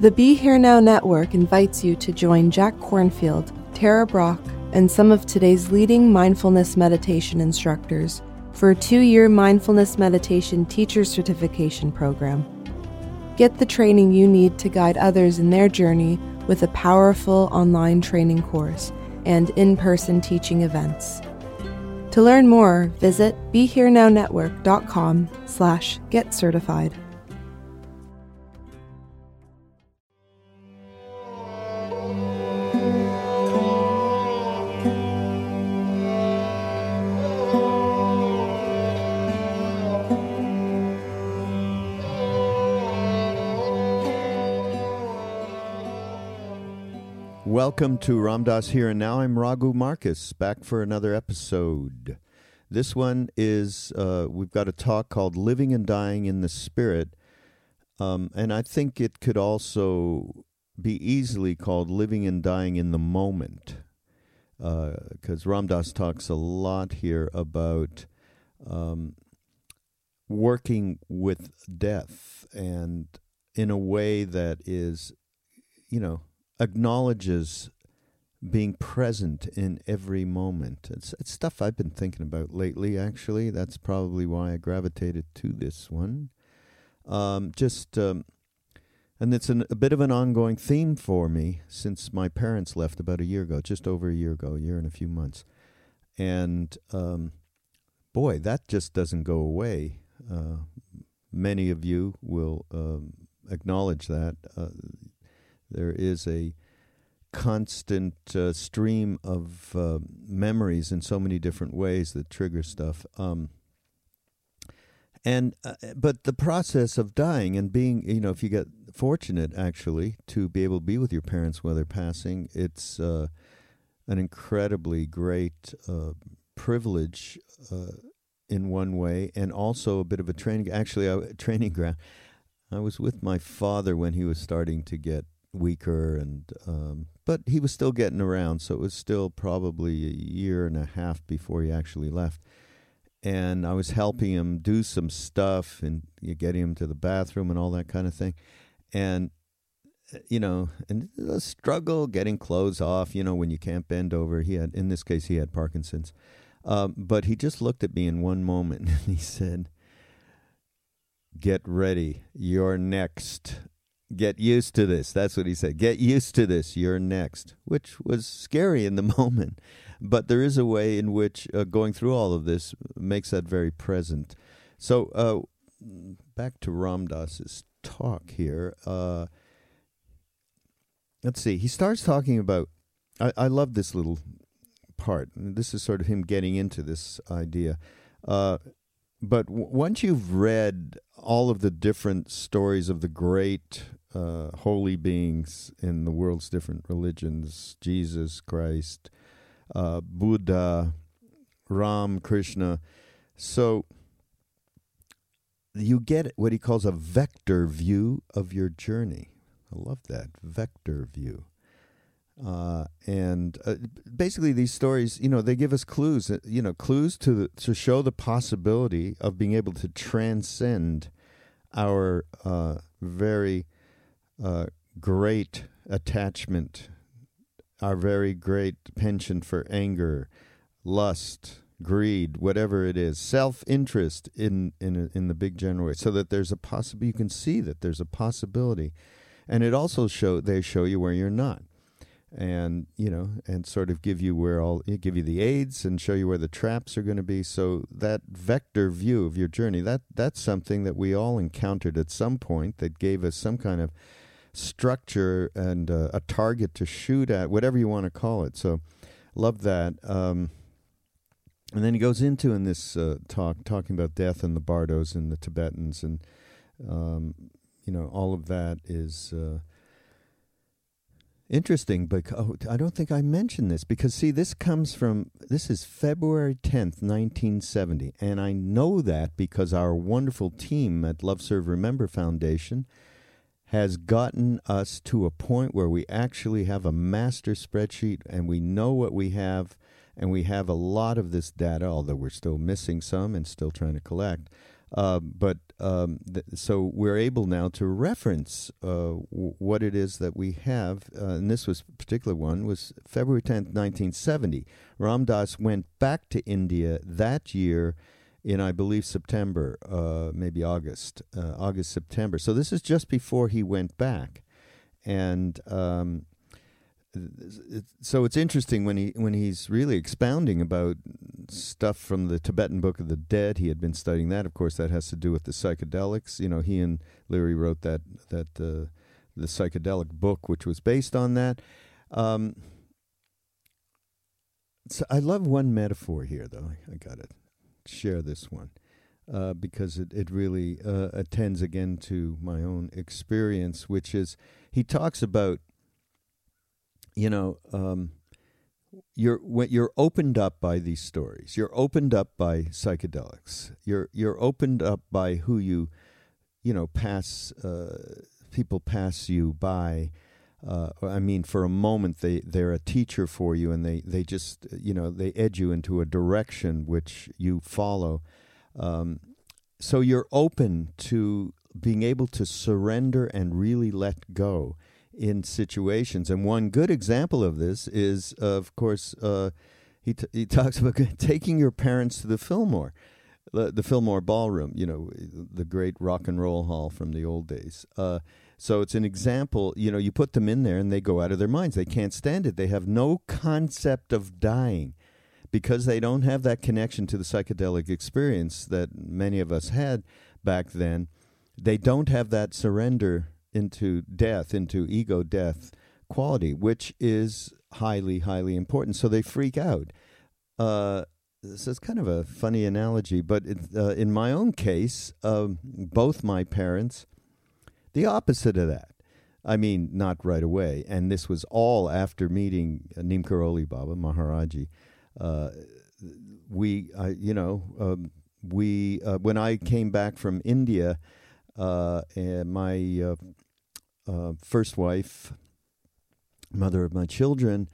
The Be Here Now Network invites you to join Jack Kornfield, Tara Brach, and some of today's leading mindfulness meditation instructors for a two year mindfulness meditation teacher certification program. Get the training you need to guide others in their journey with a powerful online training course and in person teaching events. To learn more, visit BeHereNowNetwork.com slash get certified. Welcome to Ram Dass Here and Now. I'm Raghu Markus, back for another episode. This one is, uh, we've got a talk called Living and Dying in the Spirit. Um, and I think it could also be easily called Living and Dying in the Moment. Because uh, Ram Dass talks a lot here about um, working with death and in a way that is, you know, acknowledges being present in every moment. It's, it's stuff I've been thinking about lately, actually. That's probably why I gravitated to this one. Um, just, um, and it's an, a bit of an ongoing theme for me since my parents left about a year ago, just over a year ago, a year and a few months. And um, boy, that just doesn't go away. Uh, many of you will um, acknowledge that. Uh, there is a constant uh, stream of uh, memories in so many different ways that trigger stuff. Um, and uh, but the process of dying and being, you know, if you get fortunate actually to be able to be with your parents while they're passing, it's uh, an incredibly great uh, privilege uh, in one way, and also a bit of a training. Actually, a training ground. I was with my father when he was starting to get weaker and um, but he was still getting around so it was still probably a year and a half before he actually left. And i was helping him do some stuff and getting him to the bathroom and all that kind of thing. And uh, you know and a struggle getting clothes off you know when you can't bend over. He had in this case he had parkinson's. Um, but he just looked at me in one moment and he said get ready. You're next Get used to this. That's what he said. Get used to this. You're next, which was scary in the moment. But there is a way in which uh, going through all of this makes that very present. So, uh, back to Ram Dass's talk here. Uh, let's see. He starts talking about. I, I love this little part. This is sort of him getting into this idea. Uh, but w- once you've read all of the different stories of the great uh, holy beings in the world's different religions Jesus, Christ, uh, Buddha, Ram, Krishna. So you get what he calls a vector view of your journey. I love that vector view. Uh, and uh, basically, these stories, you know, they give us clues, uh, you know, clues to the, to show the possibility of being able to transcend our uh, very uh, great attachment, our very great penchant for anger, lust, greed, whatever it is, self interest in in in the big general way, so that there's a possibility. You can see that there's a possibility, and it also show they show you where you're not and you know and sort of give you where all give you the aids and show you where the traps are going to be so that vector view of your journey that that's something that we all encountered at some point that gave us some kind of structure and uh, a target to shoot at whatever you want to call it. So love that. Um, and then he goes into in this uh, talk talking about death and the bardos and the tibetans and um, you know all of that is uh, Interesting, but oh, I don't think I mentioned this because see, this comes from this is February tenth, nineteen seventy, and I know that because our wonderful team at Love Serve Remember Foundation has gotten us to a point where we actually have a master spreadsheet and we know what we have, and we have a lot of this data, although we're still missing some and still trying to collect. Uh, but um, th- so we're able now to reference uh, w- what it is that we have, uh, and this was particular one was February tenth, nineteen seventy. Ram Dass went back to India that year in I believe September, uh, maybe August, uh, August September. So this is just before he went back, and um, so it's interesting when he when he's really expounding about stuff from the Tibetan Book of the Dead. He had been studying that. Of course, that has to do with the psychedelics. You know, he and Leary wrote that that uh, the psychedelic book, which was based on that. Um, so I love one metaphor here, though. I, got to share this one uh, because it it really uh, attends again to my own experience, which is he talks about you know, um, you're when you're opened up by these stories. You're opened up by psychedelics. You're you're opened up by who you, you know, pass uh, people pass you by. Uh, I mean, for a moment they they're a teacher for you, and they they just you know they edge you into a direction which you follow. Um, so you're open to being able to surrender and really let go in situations. And one good example of this is, of course, uh, he, t- he talks about taking your parents to the Fillmore, the, the, Fillmore Ballroom, you know, the great rock and roll hall from the old days. Uh, so it's an example, you know, you put them in there and they go out of their minds. They can't stand it. They have no concept of dying because they don't have that connection to the psychedelic experience that many of us had back then. They don't have that surrender into death, into ego death quality, which is highly, highly important. So they freak out. Uh, this is kind of a funny analogy, but it, uh, in my own case, um, both my parents, the opposite of that. I mean, not right away. And this was all after meeting Neem Karoli Baba Maharaji. Uh, we, uh, you know, um, we uh, when I came back from India, uh, and my uh, first wife, mother of my children,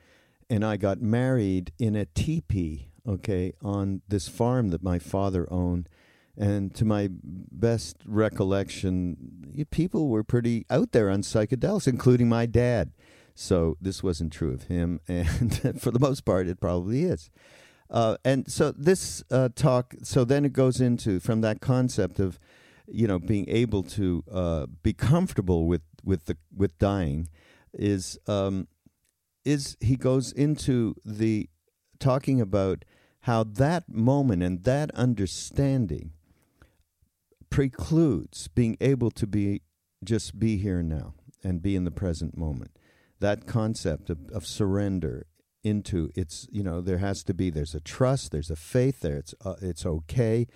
and I got married in a teepee, okay, on this farm that my father owned. And to my best recollection, people were pretty out there on psychedelics, including my dad. So this wasn't true of him, and for the most part, it probably is. Uh, and so this uh, talk, so then it goes into from that concept of, you know, being able to uh, be comfortable with with the with dying is um, is he goes into the talking about how that moment and that understanding precludes being able to be just be here now and be in the present moment. That concept of, of surrender into it's you know there has to be there's a trust there's a faith there it's uh, it's okay.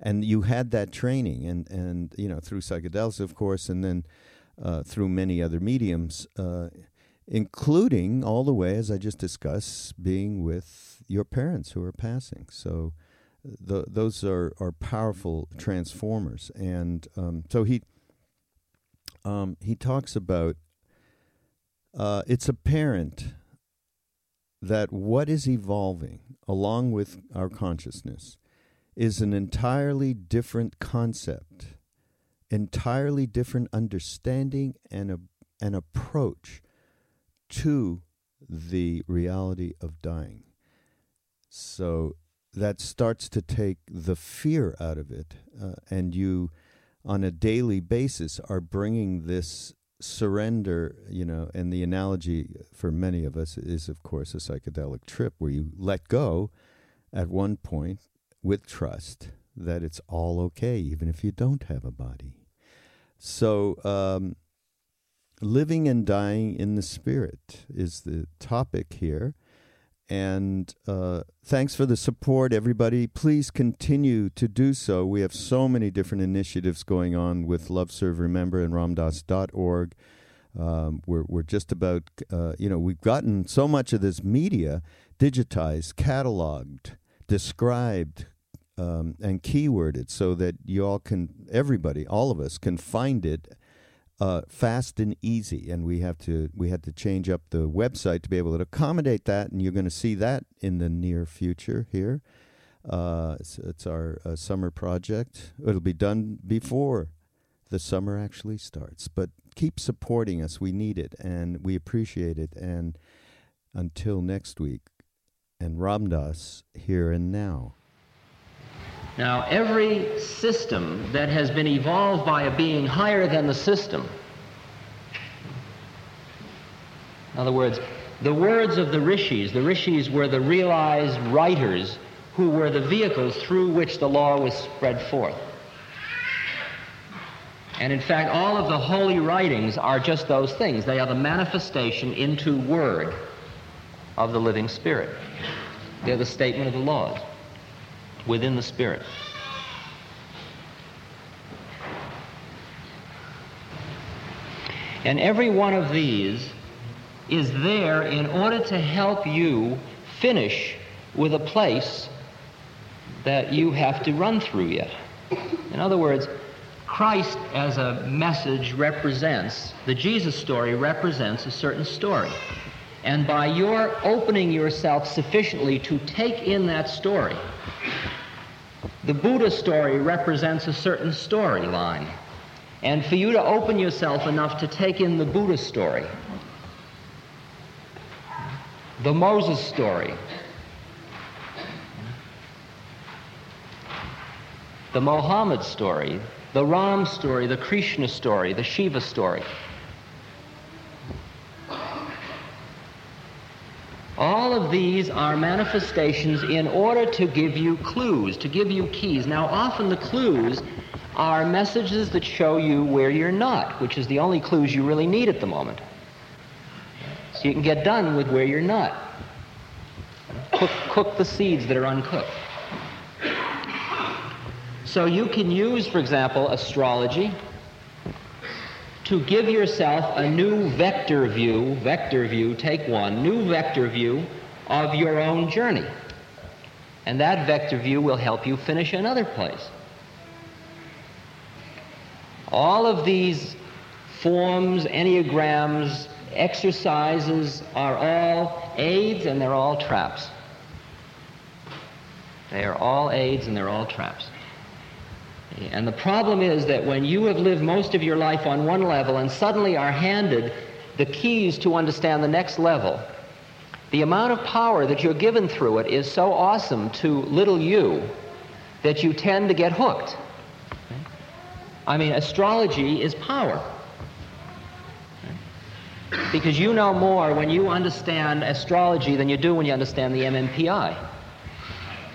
And you had that training and and you know through psychedelics of course and then uh, through many other mediums, uh, including all the way, as I just discussed, being with your parents who are passing. So the, those are, are powerful transformers. And um, so he, um, he talks about uh, it's apparent that what is evolving along with our consciousness is an entirely different concept entirely different understanding and a, an approach to the reality of dying. So that starts to take the fear out of it, uh, and you, on a daily basis, are bringing this surrender. You know, and the analogy for many of us is, of course, a psychedelic trip where you let go at one point with trust that it's all okay, even if you don't have a body. So, um, living and dying in the spirit is the topic here. And uh, thanks for the support, everybody. Please continue to do so. We have so many different initiatives going on with Love Serve Remember and ramdass.org. Um, we're, we're just about, uh, you know, we've gotten so much of this media digitized, cataloged, described, um, and keyworded so that you all can, everybody, all of us, can find it uh, fast and easy. And we have to we had to change up the website to be able to accommodate that, and you're going to see that in the near future here. Uh, it's, it's, our uh, summer project. It'll be done before the summer actually starts. But keep supporting us. We need it and we appreciate it. And until next week, and Ram Dass here and now. Now, every system that has been evolved by a being higher than the system, in other words, the words of the rishis, the rishis were the realized writers who were the vehicles through which the law was spread forth. And in fact, all of the holy writings are just those things. They are the manifestation into word of the living Spirit. They're the statement of the laws within the Spirit. And every one of these is there in order to help you finish with a place that you have to run through yet. In other words, Christ as a message represents, the Jesus story represents a certain story. And by your opening yourself sufficiently to take in that story, the Buddha story represents a certain storyline. And for you to open yourself enough to take in the Buddha story, the Moses story, the Mohammed story, the Ram story, the Krishna story, the Shiva story. All of these are manifestations in order to give you clues, to give you keys. Now, often the clues are messages that show you where you're not, which is the only clues you really need at the moment. So you can get done with where you're not. Cook, cook the seeds that are uncooked. So you can use, for example, astrology to give yourself a new vector view, vector view, take one, new vector view of your own journey. And that vector view will help you finish another place. All of these forms, enneagrams, exercises are all aids and they're all traps. They are all aids and they're all traps. And the problem is that when you have lived most of your life on one level and suddenly are handed the keys to understand the next level, the amount of power that you're given through it is so awesome to little you that you tend to get hooked. I mean, astrology is power. Because you know more when you understand astrology than you do when you understand the MMPI.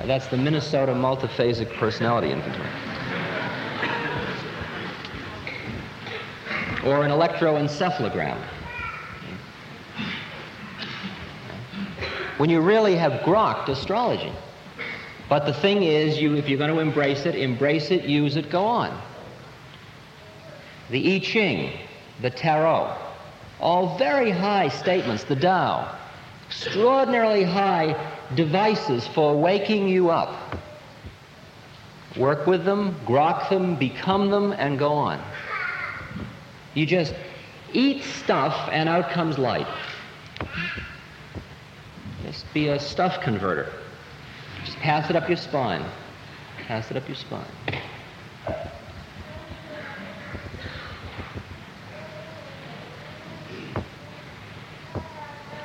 That's the Minnesota Multiphasic Personality Inventory. Or an electroencephalogram. When you really have grokked astrology. But the thing is, you, if you're going to embrace it, embrace it, use it, go on. The I Ching, the Tarot, all very high statements, the Tao, extraordinarily high devices for waking you up. Work with them, grok them, become them, and go on. You just eat stuff and out comes light. Just be a stuff converter. Just pass it up your spine. Pass it up your spine.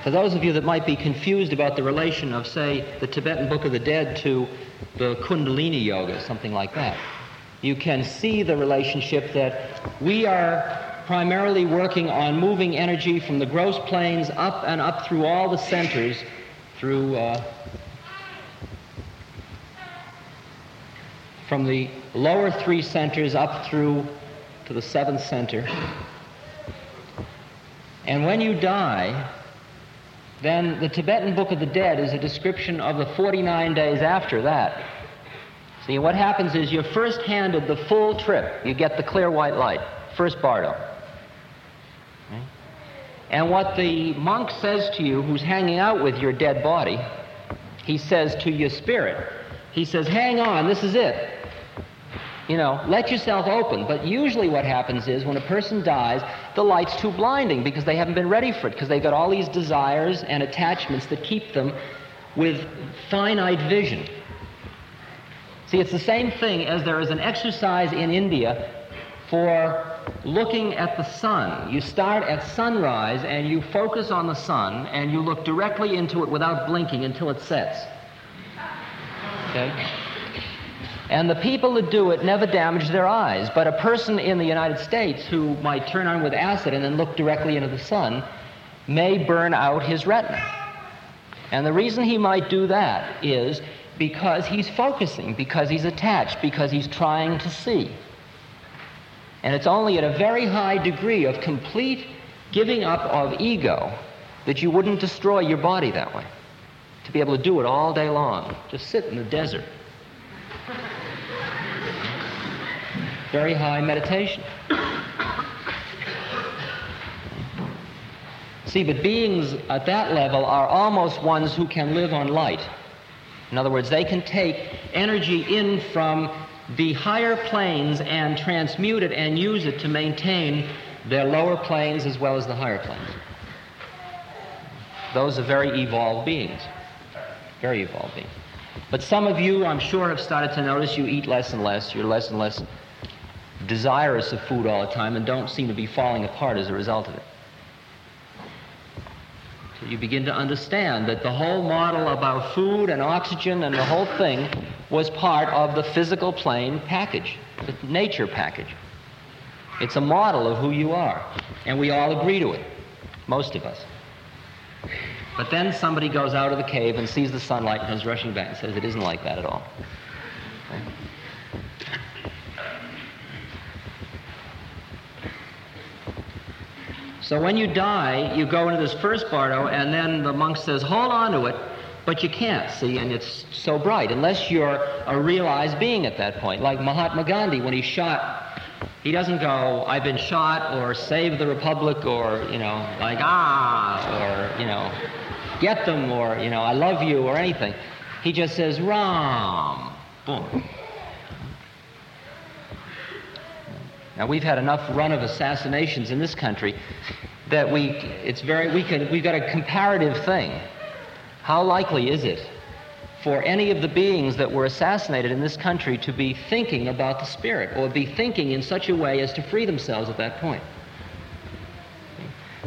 For those of you that might be confused about the relation of, say, the Tibetan Book of the Dead to the Kundalini Yoga, something like that, you can see the relationship that we are primarily working on moving energy from the gross planes up and up through all the centers, through uh, from the lower three centers up through to the seventh center. And when you die, then the Tibetan Book of the Dead is a description of the 49 days after that. See, what happens is you're first handed the full trip. You get the clear white light, first bardo. And what the monk says to you who's hanging out with your dead body, he says to your spirit, he says, hang on, this is it. You know, let yourself open. But usually what happens is when a person dies, the light's too blinding because they haven't been ready for it, because they've got all these desires and attachments that keep them with finite vision. See, it's the same thing as there is an exercise in India for looking at the sun. You start at sunrise and you focus on the sun and you look directly into it without blinking until it sets. Okay? And the people that do it never damage their eyes. But a person in the United States who might turn on with acid and then look directly into the sun may burn out his retina. And the reason he might do that is because he's focusing, because he's attached, because he's trying to see. And it's only at a very high degree of complete giving up of ego that you wouldn't destroy your body that way. To be able to do it all day long, just sit in the desert. Very high meditation. See, but beings at that level are almost ones who can live on light. In other words, they can take energy in from the higher planes and transmute it and use it to maintain their lower planes as well as the higher planes. Those are very evolved beings. Very evolved beings. But some of you, I'm sure, have started to notice you eat less and less. You're less and less desirous of food all the time and don't seem to be falling apart as a result of it. You begin to understand that the whole model about food and oxygen and the whole thing was part of the physical plane package, the nature package. It's a model of who you are, and we all agree to it, most of us. But then somebody goes out of the cave and sees the sunlight and comes rushing back and says it isn't like that at all. So when you die, you go into this first bardo, and then the monk says, hold on to it, but you can't, see, and it's so bright, unless you're a realized being at that point. Like Mahatma Gandhi, when he's shot, he doesn't go, I've been shot, or save the republic, or, you know, like, ah, or, you know, get them, or, you know, I love you, or anything. He just says, Ram, boom. Now we've had enough run of assassinations in this country that we it's very we can we've got a comparative thing. How likely is it for any of the beings that were assassinated in this country to be thinking about the spirit or be thinking in such a way as to free themselves at that point?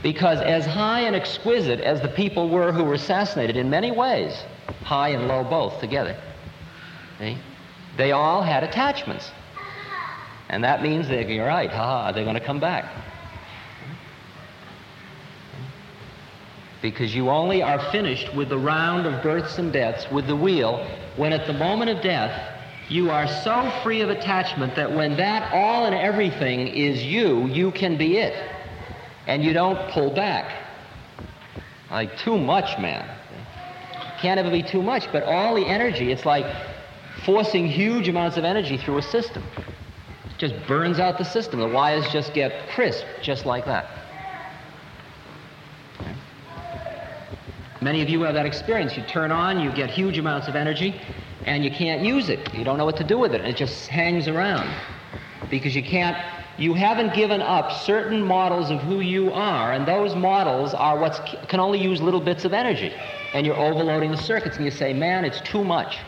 Because as high and exquisite as the people were who were assassinated in many ways, high and low both together, eh, they all had attachments. And that means they're you're right, ha, they're going to come back. Because you only are finished with the round of births and deaths, with the wheel, when at the moment of death, you are so free of attachment that when that all and everything is you, you can be it. And you don't pull back. Like too much, man. Can't ever be too much, but all the energy, it's like forcing huge amounts of energy through a system just burns out the system. The wires just get crisp, just like that. Many of you have that experience. You turn on, you get huge amounts of energy, and you can't use it. You don't know what to do with it. It just hangs around because you can't. You haven't given up certain models of who you are, and those models are what can only use little bits of energy. And you're overloading the circuits, and you say, "Man, it's too much."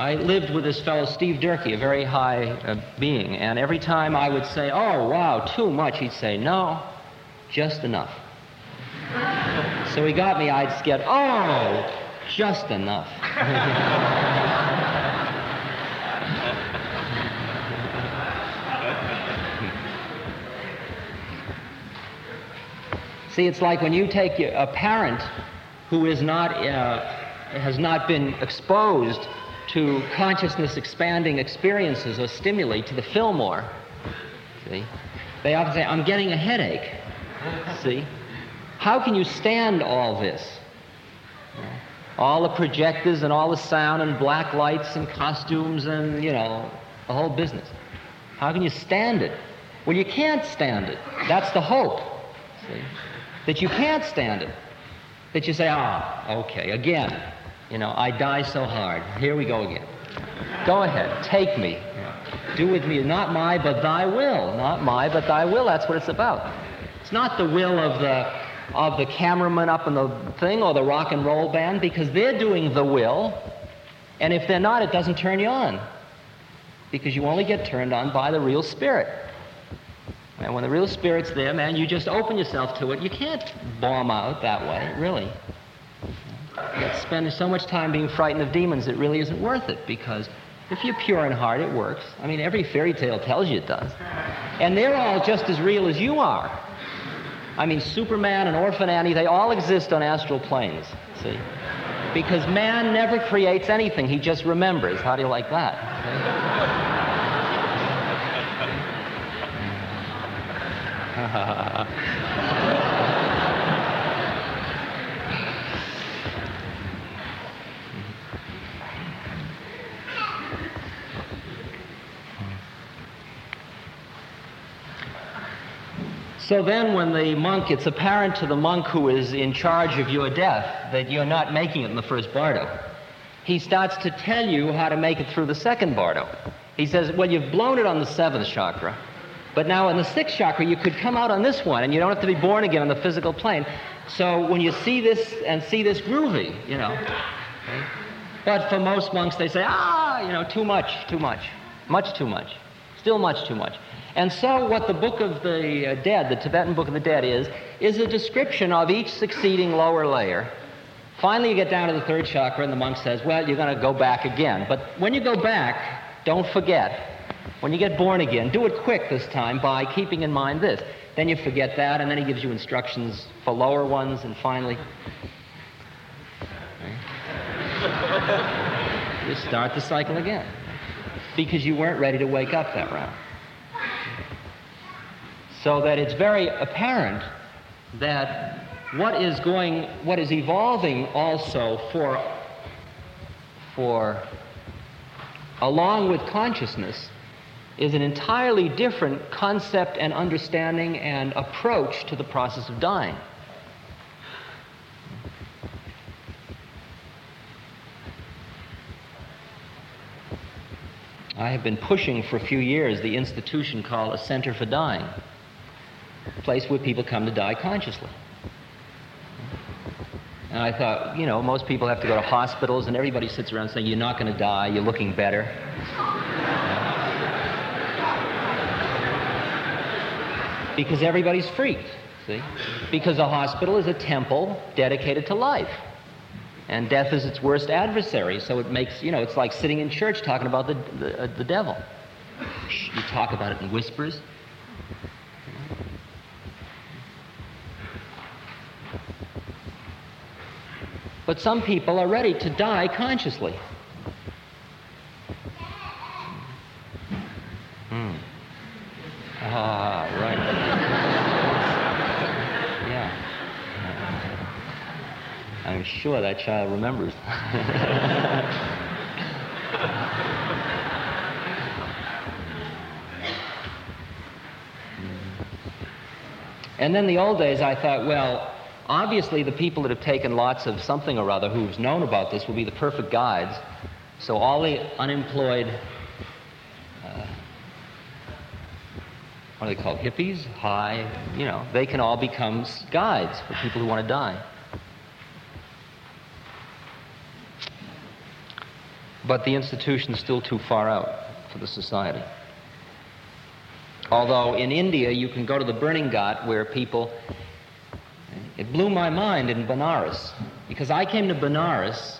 I lived with this fellow, Steve Durkee, a very high uh, being, and every time I would say, oh, wow, too much, he'd say, no, just enough. so he got me, I'd get, oh, just enough. See, it's like when you take a parent who is not, uh, has not been exposed to consciousness expanding experiences or stimuli to the Fillmore. See? They often say, I'm getting a headache. See? How can you stand all this? All the projectors and all the sound and black lights and costumes and, you know, the whole business. How can you stand it? Well, you can't stand it. That's the hope. See? That you can't stand it. That you say, ah, okay, again. You know, I die so hard. Here we go again. Go ahead, take me. Do with me, not my, but thy will. Not my, but thy will. That's what it's about. It's not the will of the of the cameraman up in the thing or the rock and roll band because they're doing the will. And if they're not, it doesn't turn you on. Because you only get turned on by the real spirit. And when the real spirit's there, man, you just open yourself to it. You can't bomb out that way, really. You spend so much time being frightened of demons, it really isn't worth it because if you're pure in heart, it works. I mean, every fairy tale tells you it does. And they're all just as real as you are. I mean, Superman and Orphan Annie, they all exist on astral planes, see? Because man never creates anything, he just remembers. How do you like that? So then, when the monk, it's apparent to the monk who is in charge of your death that you're not making it in the first bardo. He starts to tell you how to make it through the second bardo. He says, Well, you've blown it on the seventh chakra, but now in the sixth chakra, you could come out on this one, and you don't have to be born again on the physical plane. So when you see this and see this groovy, you know. Okay? But for most monks, they say, Ah, you know, too much, too much, much too much, still much too much. And so, what the Book of the uh, Dead, the Tibetan Book of the Dead, is, is a description of each succeeding lower layer. Finally, you get down to the third chakra, and the monk says, Well, you're going to go back again. But when you go back, don't forget, when you get born again, do it quick this time by keeping in mind this. Then you forget that, and then he gives you instructions for lower ones, and finally, you start the cycle again. Because you weren't ready to wake up that round so that it's very apparent that what is going, what is evolving also for, for along with consciousness is an entirely different concept and understanding and approach to the process of dying. I have been pushing for a few years the institution called a Center for Dying place where people come to die consciously. And I thought, you know, most people have to go to hospitals, and everybody sits around saying, You're not going to die, you're looking better. because everybody's freaked, see? Because a hospital is a temple dedicated to life. And death is its worst adversary, so it makes, you know, it's like sitting in church talking about the, the, uh, the devil. You talk about it in whispers. But some people are ready to die consciously. Hmm. Ah, right. yeah. I'm sure that child remembers. and then the old days, I thought, well, Obviously, the people that have taken lots of something or other who's known about this will be the perfect guides. So all the unemployed, uh, what are they called, hippies, high, you know, they can all become guides for people who want to die. But the institution's still too far out for the society. Although in India, you can go to the burning ghat where people it blew my mind in Benares because I came to Benares,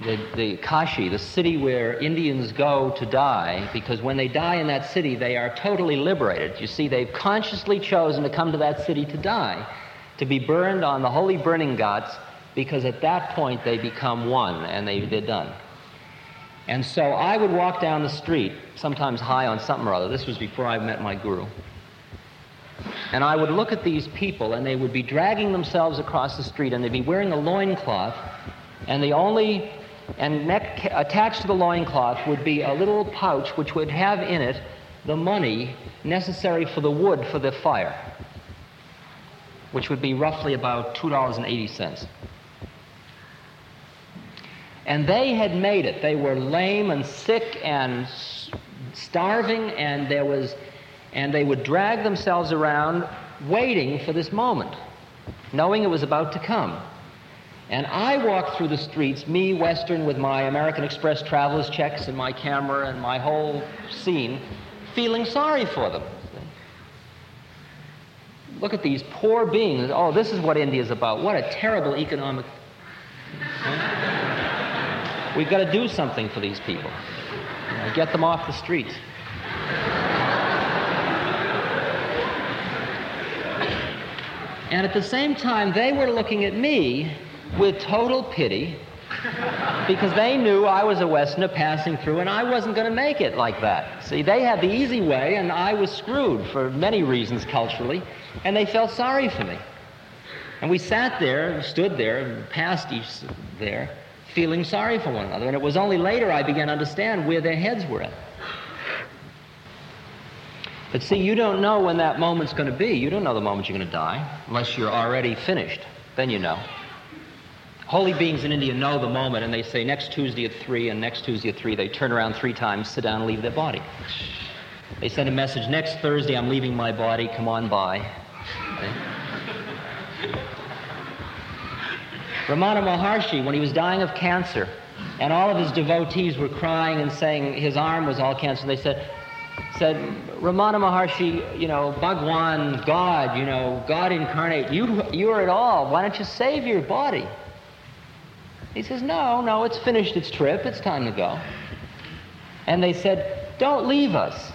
the, the Kashi, the city where Indians go to die, because when they die in that city, they are totally liberated. You see, they've consciously chosen to come to that city to die, to be burned on the holy burning ghats, because at that point they become one and they, they're done. And so I would walk down the street, sometimes high on something or other. This was before I met my guru. And I would look at these people, and they would be dragging themselves across the street, and they'd be wearing a loincloth, and the only, and neck, attached to the loincloth would be a little pouch which would have in it the money necessary for the wood for the fire, which would be roughly about $2.80. And they had made it. They were lame and sick and starving, and there was and they would drag themselves around waiting for this moment, knowing it was about to come. And I walked through the streets, me, Western, with my American Express traveler's checks and my camera and my whole scene, feeling sorry for them. Look at these poor beings. Oh, this is what India's about. What a terrible economic. We've got to do something for these people. You know, get them off the streets. And at the same time, they were looking at me with total pity because they knew I was a Westerner passing through and I wasn't going to make it like that. See, they had the easy way and I was screwed for many reasons culturally, and they felt sorry for me. And we sat there, stood there, passed each there, feeling sorry for one another. And it was only later I began to understand where their heads were at. But see, you don't know when that moment's going to be. You don't know the moment you're going to die unless you're already finished. Then you know. Holy beings in India know the moment and they say next Tuesday at 3 and next Tuesday at 3. They turn around three times, sit down, and leave their body. They send a message next Thursday, I'm leaving my body, come on by. Ramana Maharshi, when he was dying of cancer, and all of his devotees were crying and saying his arm was all cancer, they said, said, Ramana Maharshi, you know, Bhagwan, God, you know, God incarnate, you, you are it all. Why don't you save your body? He says, No, no, it's finished its trip. It's time to go. And they said, Don't leave us.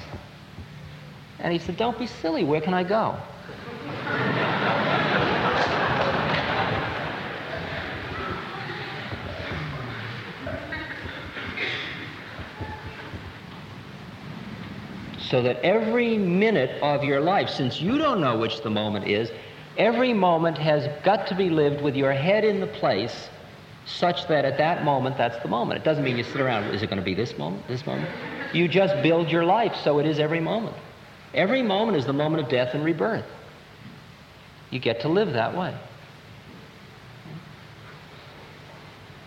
And he said, Don't be silly. Where can I go? So that every minute of your life, since you don't know which the moment is, every moment has got to be lived with your head in the place such that at that moment, that's the moment. It doesn't mean you sit around, is it going to be this moment, this moment? You just build your life so it is every moment. Every moment is the moment of death and rebirth. You get to live that way.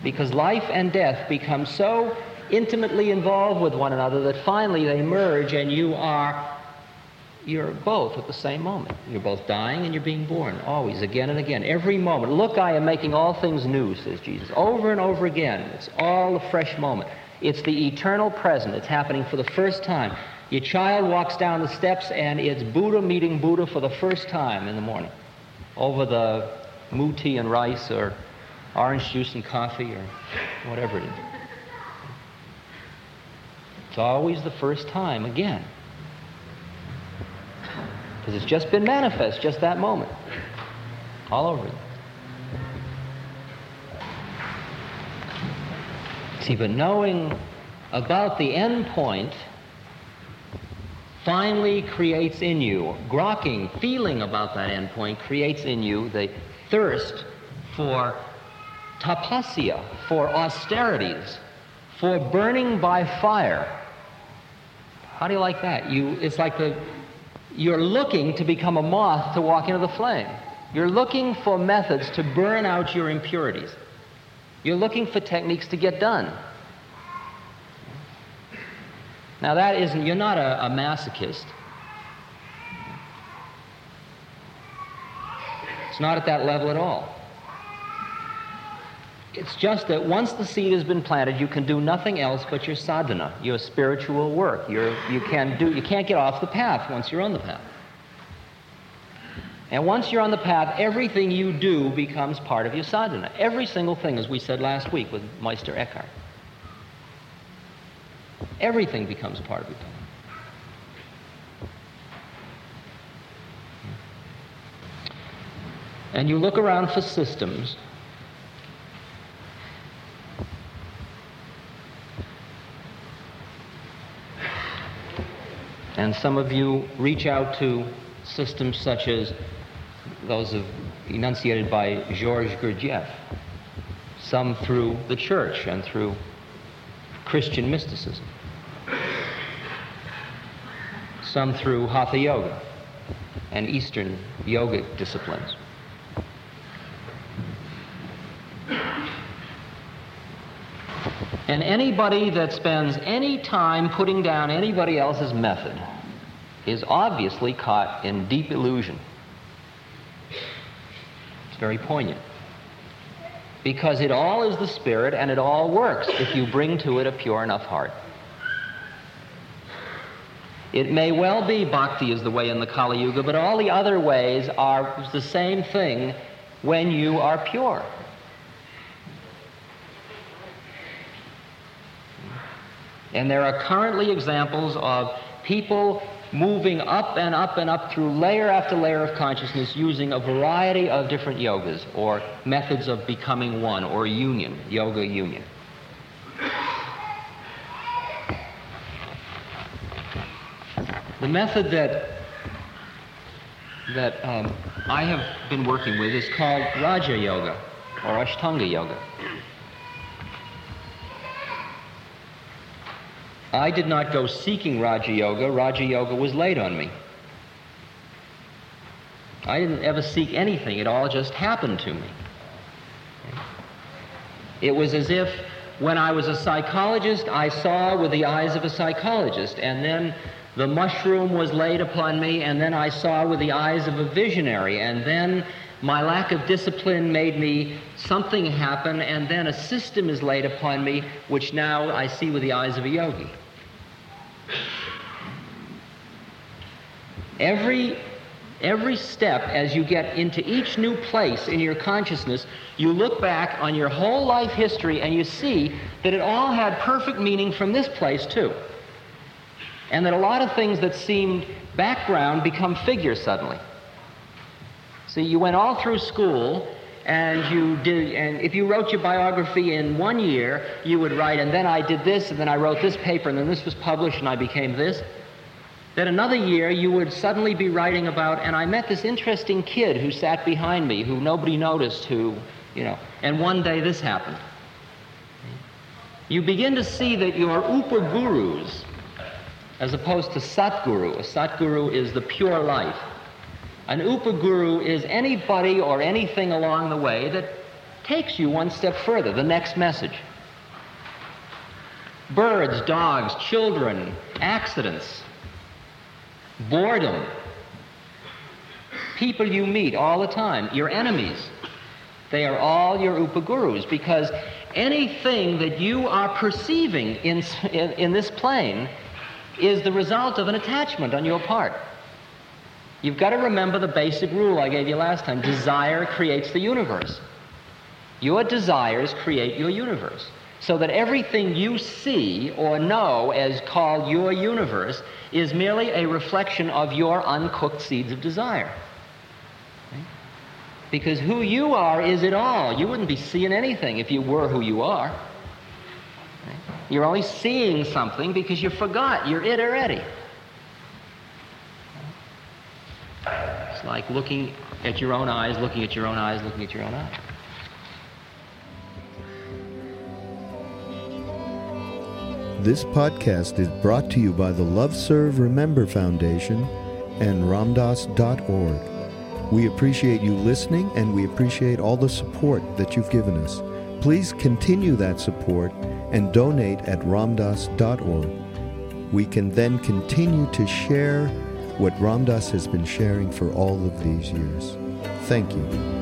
Because life and death become so intimately involved with one another that finally they merge and you are you're both at the same moment. You're both dying and you're being born, always, again and again, every moment. Look, I am making all things new, says Jesus, over and over again. It's all a fresh moment. It's the eternal present. It's happening for the first time. Your child walks down the steps and it's Buddha meeting Buddha for the first time in the morning over the mu tea and rice or orange juice and coffee or whatever it is. It's always the first time again. Because it's just been manifest just that moment. All over. See but knowing about the end point finally creates in you grokking feeling about that end point creates in you the thirst for tapasya for austerities for burning by fire how do you like that you it's like the you're looking to become a moth to walk into the flame. You're looking for methods to burn out your impurities. You're looking for techniques to get done. Now, that isn't, you're not a, a masochist. It's not at that level at all. It's just that once the seed has been planted, you can do nothing else but your sadhana, your spiritual work. You're, you, can do, you can't get off the path once you're on the path. And once you're on the path, everything you do becomes part of your sadhana. Every single thing, as we said last week with Meister Eckhart. Everything becomes part of your path. And you look around for systems And some of you reach out to systems such as those of, enunciated by Georges Gurdjieff, some through the church and through Christian mysticism, some through Hatha Yoga and Eastern yogic disciplines. And anybody that spends any time putting down anybody else's method is obviously caught in deep illusion. It's very poignant. because it all is the spirit and it all works if you bring to it a pure enough heart. It may well be bhakti is the way in the Kali Yuga, but all the other ways are the same thing when you are pure. And there are currently examples of people moving up and up and up through layer after layer of consciousness using a variety of different yogas or methods of becoming one or union, yoga union. The method that that um, I have been working with is called Raja Yoga or Ashtanga Yoga. I did not go seeking Raja Yoga. Raja Yoga was laid on me. I didn't ever seek anything. It all just happened to me. It was as if when I was a psychologist, I saw with the eyes of a psychologist, and then the mushroom was laid upon me, and then I saw with the eyes of a visionary, and then my lack of discipline made me something happen, and then a system is laid upon me, which now I see with the eyes of a yogi. Every, every step as you get into each new place in your consciousness, you look back on your whole life history and you see that it all had perfect meaning from this place too. And that a lot of things that seemed background become figure suddenly. See, you went all through school and you did and if you wrote your biography in one year you would write and then i did this and then i wrote this paper and then this was published and i became this. Then another year you would suddenly be writing about and i met this interesting kid who sat behind me who nobody noticed who you know and one day this happened. You begin to see that your upa gurus as opposed to satguru. A satguru is the pure life an upaguru is anybody or anything along the way that takes you one step further, the next message. Birds, dogs, children, accidents, boredom, people you meet all the time, your enemies, they are all your upagurus because anything that you are perceiving in, in, in this plane is the result of an attachment on your part. You've got to remember the basic rule I gave you last time desire creates the universe. Your desires create your universe. So that everything you see or know as called your universe is merely a reflection of your uncooked seeds of desire. Because who you are is it all. You wouldn't be seeing anything if you were who you are. You're only seeing something because you forgot you're it already. Like looking at your own eyes, looking at your own eyes, looking at your own eyes. This podcast is brought to you by the Love Serve Remember Foundation and RamDass.org. We appreciate you listening and we appreciate all the support that you've given us. Please continue that support and donate at ramdass.org. We can then continue to share what Ram Dass has been sharing for all of these years. Thank you.